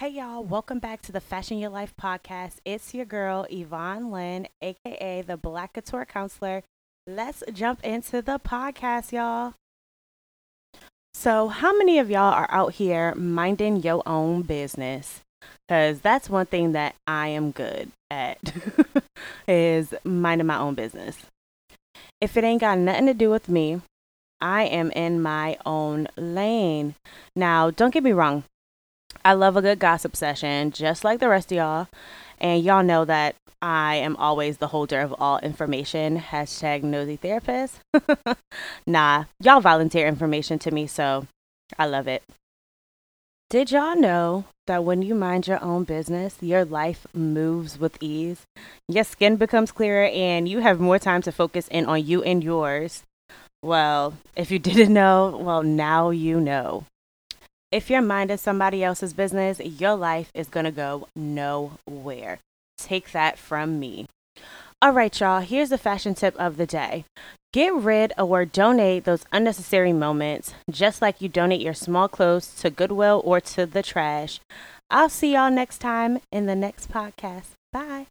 Hey y'all, welcome back to the Fashion Your Life podcast. It's your girl Yvonne Lynn, aka the Black Couture Counselor. Let's jump into the podcast, y'all. So, how many of y'all are out here minding your own business? Because that's one thing that I am good at is minding my own business. If it ain't got nothing to do with me, I am in my own lane. Now, don't get me wrong. I love a good gossip session, just like the rest of y'all. And y'all know that I am always the holder of all information. Hashtag nosy therapist. nah, y'all volunteer information to me, so I love it. Did y'all know that when you mind your own business, your life moves with ease? Your skin becomes clearer and you have more time to focus in on you and yours. Well, if you didn't know, well, now you know. If you're minding somebody else's business, your life is going to go nowhere. Take that from me. All right, y'all, here's the fashion tip of the day. Get rid or donate those unnecessary moments, just like you donate your small clothes to Goodwill or to the trash. I'll see y'all next time in the next podcast. Bye.